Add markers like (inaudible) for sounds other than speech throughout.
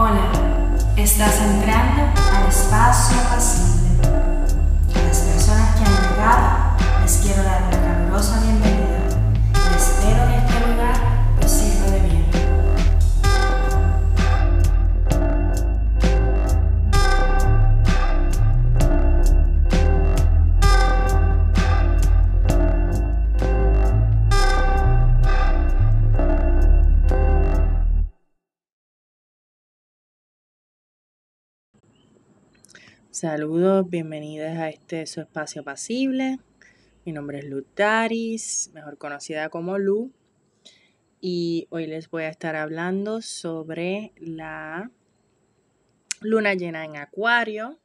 Hola, estás entrando al espacio pasible. A las personas que han llegado les quiero dar Saludos, bienvenidos a este su espacio pasible. Mi nombre es Luz Daris, mejor conocida como Lu, y hoy les voy a estar hablando sobre la luna llena en Acuario,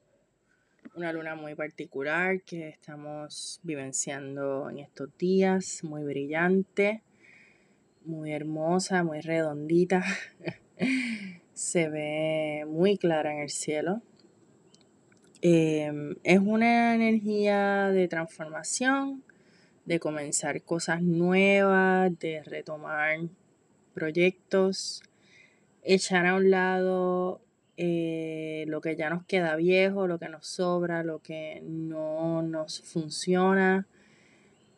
una luna muy particular que estamos vivenciando en estos días, muy brillante, muy hermosa, muy redondita. (laughs) Se ve muy clara en el cielo Em, es una energía de transformación, de comenzar cosas nuevas, de retomar proyectos, echar a un lado eh, lo que ya nos queda viejo, lo que nos sobra, lo que no nos funciona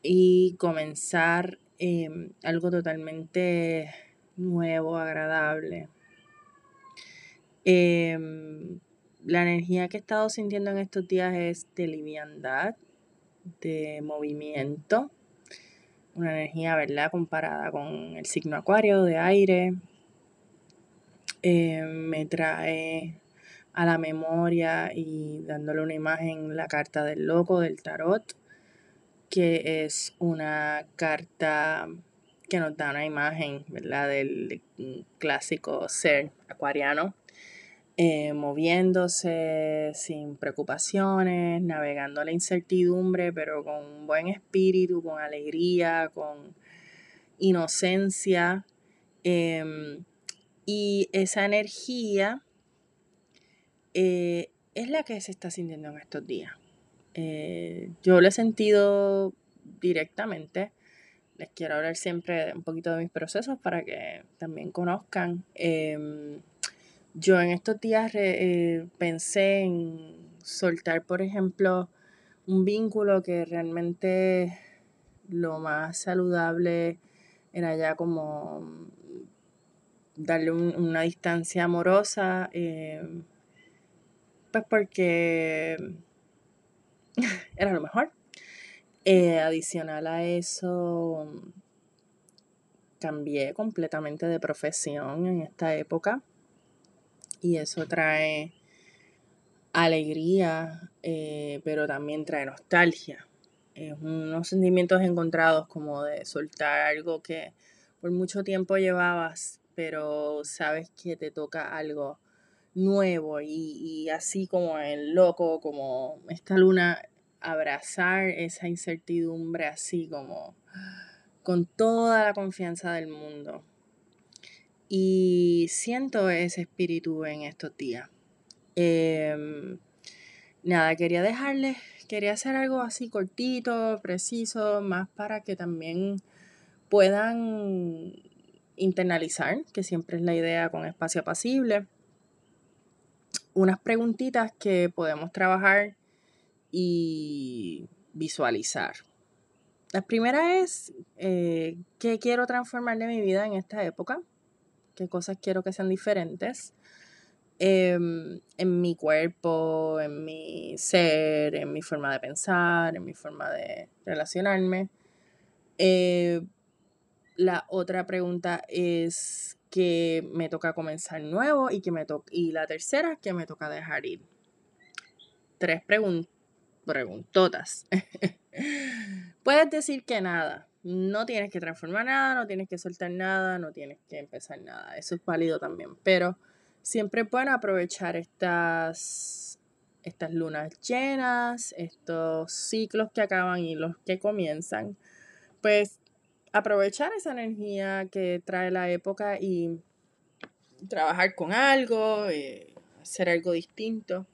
y comenzar em, algo totalmente nuevo, agradable. Em, la energía que he estado sintiendo en estos días es de liviandad, de movimiento, una energía, ¿verdad?, comparada con el signo acuario de aire. Eh, me trae a la memoria y dándole una imagen la carta del loco del tarot, que es una carta que nos da una imagen, ¿verdad?, del clásico ser acuariano eh, moviéndose sin preocupaciones, navegando la incertidumbre, pero con buen espíritu, con alegría, con inocencia. Em, y esa energía eh, es la que se está sintiendo en estos días. Eh, yo lo he sentido directamente. Les quiero hablar siempre un poquito de mis procesos para que también conozcan. Em, yo en estos días eh, pensé en soltar, por ejemplo, un vínculo que realmente lo más saludable era ya como darle una distancia amorosa, eh, pues porque (laughs) era lo mejor. Eh, adicional a eso, cambié completamente de profesión en esta época y eso trae alegría, eh, pero también trae nostalgia. Es unos sentimientos encontrados como de soltar algo que por mucho tiempo llevabas, pero sabes que te toca algo nuevo y, y así como el loco, como esta luna, abrazar esa incertidumbre así como con toda la confianza del mundo. Y siento ese espíritu en estos días. Em, nada, quería dejarles, quería hacer algo así cortito, preciso, más para que también puedan internalizar, que siempre es la idea con espacio apacible, unas preguntitas que podemos trabajar y visualizar. La primera es, eh, ¿qué quiero transformar de mi vida en esta época? Qué cosas quiero que sean diferentes em, en mi cuerpo, en mi ser, en mi forma de pensar, en mi forma de relacionarme. Eh, la otra pregunta es que me toca comenzar nuevo y que me toca y la tercera que me toca dejar ir. Tres preguntotas. (laughs) Puedes decir que nada, no tienes que transformar nada, no tienes que soltar nada, no tienes que empezar nada. Eso es válido también. Pero siempre pueden aprovechar estas, estas lunas llenas, estos ciclos que acaban y los que comienzan. Pues aprovechar esa energía que trae la época y trabajar con algo, eh, hacer algo distinto.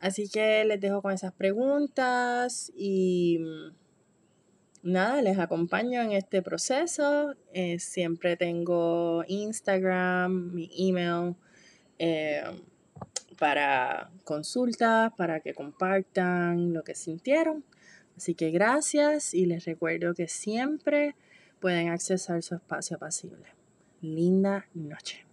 Así que les dejo con esas preguntas y nada, les acompaño en este proceso. Eh, siempre tengo Instagram, mi email eh, para consultas, para que compartan lo que sintieron. Así que gracias y les recuerdo que siempre pueden accesar su espacio apacible. Linda noche.